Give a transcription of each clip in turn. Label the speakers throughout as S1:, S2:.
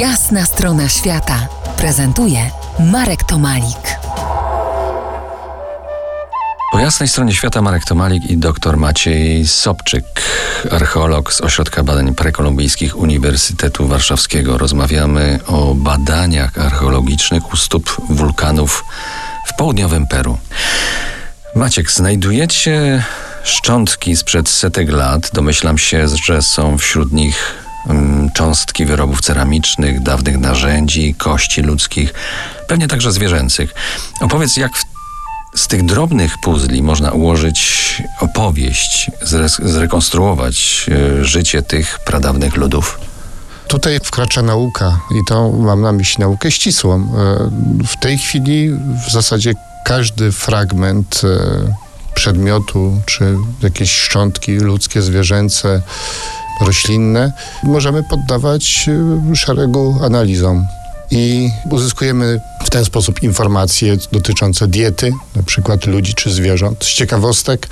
S1: Jasna strona świata prezentuje Marek Tomalik.
S2: Po jasnej stronie świata Marek Tomalik i dr Maciej Sobczyk, archeolog z Ośrodka Badań Prekolumbijskich Uniwersytetu Warszawskiego. Rozmawiamy o badaniach archeologicznych u stóp wulkanów w południowym Peru. Maciek, znajdujecie szczątki sprzed setek lat. Domyślam się, że są wśród nich cząstki wyrobów ceramicznych, dawnych narzędzi, kości ludzkich, pewnie także zwierzęcych. Opowiedz, jak z tych drobnych puzli można ułożyć opowieść, zre- zrekonstruować e, życie tych pradawnych ludów.
S3: Tutaj wkracza nauka i to mam na myśli naukę ścisłą. E, w tej chwili w zasadzie każdy fragment e, przedmiotu, czy jakieś szczątki ludzkie, zwierzęce, roślinne, możemy poddawać szeregu analizom i uzyskujemy w ten sposób informacje dotyczące diety, na przykład ludzi czy zwierząt. Z ciekawostek,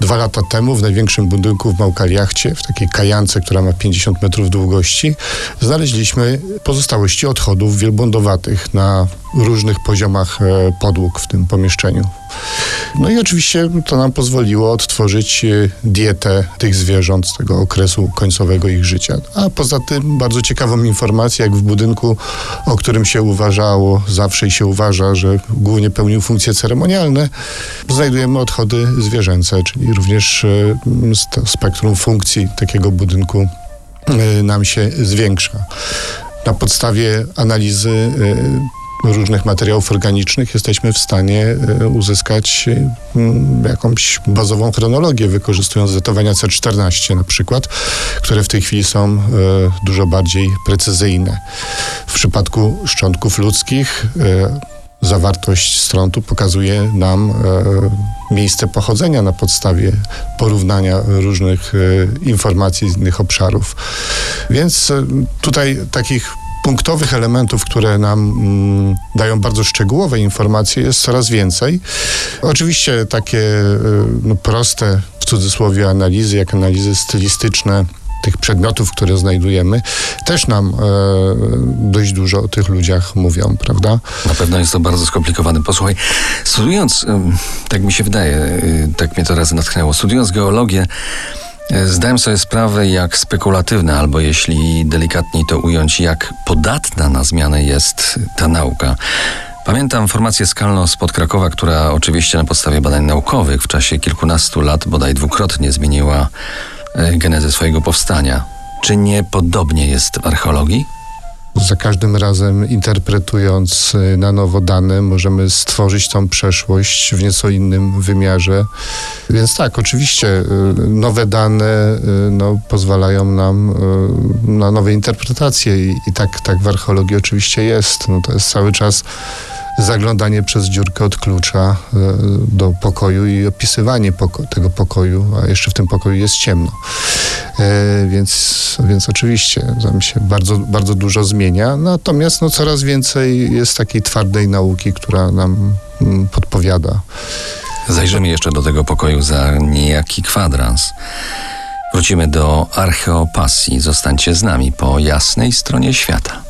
S3: dwa lata temu w największym budynku w Małkaliachcie, w takiej kajance, która ma 50 metrów długości, znaleźliśmy pozostałości odchodów wielbłądowatych na różnych poziomach e, podłóg w tym pomieszczeniu. No i oczywiście to nam pozwoliło odtworzyć e, dietę tych zwierząt z tego okresu końcowego ich życia. A poza tym bardzo ciekawą informację, jak w budynku, o którym się uważało, zawsze się uważa, że głównie pełnił funkcje ceremonialne, znajdujemy odchody zwierzęce, czyli również e, spektrum funkcji takiego budynku nam się zwiększa. Na podstawie analizy różnych materiałów organicznych jesteśmy w stanie e, uzyskać e, jakąś bazową chronologię, wykorzystując datowania C14 na przykład, które w tej chwili są e, dużo bardziej precyzyjne. W przypadku szczątków ludzkich zawartość strontu pokazuje nam miejsce pochodzenia na podstawie porównania różnych informacji z innych obszarów. Więc tutaj takich punktowych elementów, które nam mm, dają bardzo szczegółowe informacje, jest coraz więcej. Oczywiście takie y, no, proste, w cudzysłowie, analizy, jak analizy stylistyczne, tych przedmiotów, które znajdujemy, też nam e, dość dużo o tych ludziach mówią, prawda?
S2: Na pewno jest to bardzo skomplikowane. Posłuchaj, studiując, tak mi się wydaje, y, tak mnie to raz natchnęło, studiując geologię, Zdałem sobie sprawę, jak spekulatywna, albo jeśli delikatniej to ująć, jak podatna na zmianę jest ta nauka. Pamiętam formację skalną spod Krakowa, która oczywiście na podstawie badań naukowych w czasie kilkunastu lat bodaj dwukrotnie zmieniła e, genezę swojego powstania. Czy nie podobnie jest w archeologii?
S3: Za każdym razem interpretując y, na nowo dane, możemy stworzyć tą przeszłość w nieco innym wymiarze. Więc tak, oczywiście y, nowe dane y, no, pozwalają nam na nowe interpretacje i, i tak, tak w archeologii oczywiście jest. No, to jest cały czas zaglądanie przez dziurkę od klucza e, do pokoju i opisywanie poko tego pokoju, a jeszcze w tym pokoju jest ciemno. E, więc, więc oczywiście tam się bardzo, bardzo dużo zmienia, natomiast no, coraz więcej jest takiej twardej nauki, która nam mm, podpowiada.
S2: Zajrzymy jeszcze do tego pokoju za niejaki kwadrans. Wrócimy do archeopasji. Zostańcie z nami po jasnej stronie świata.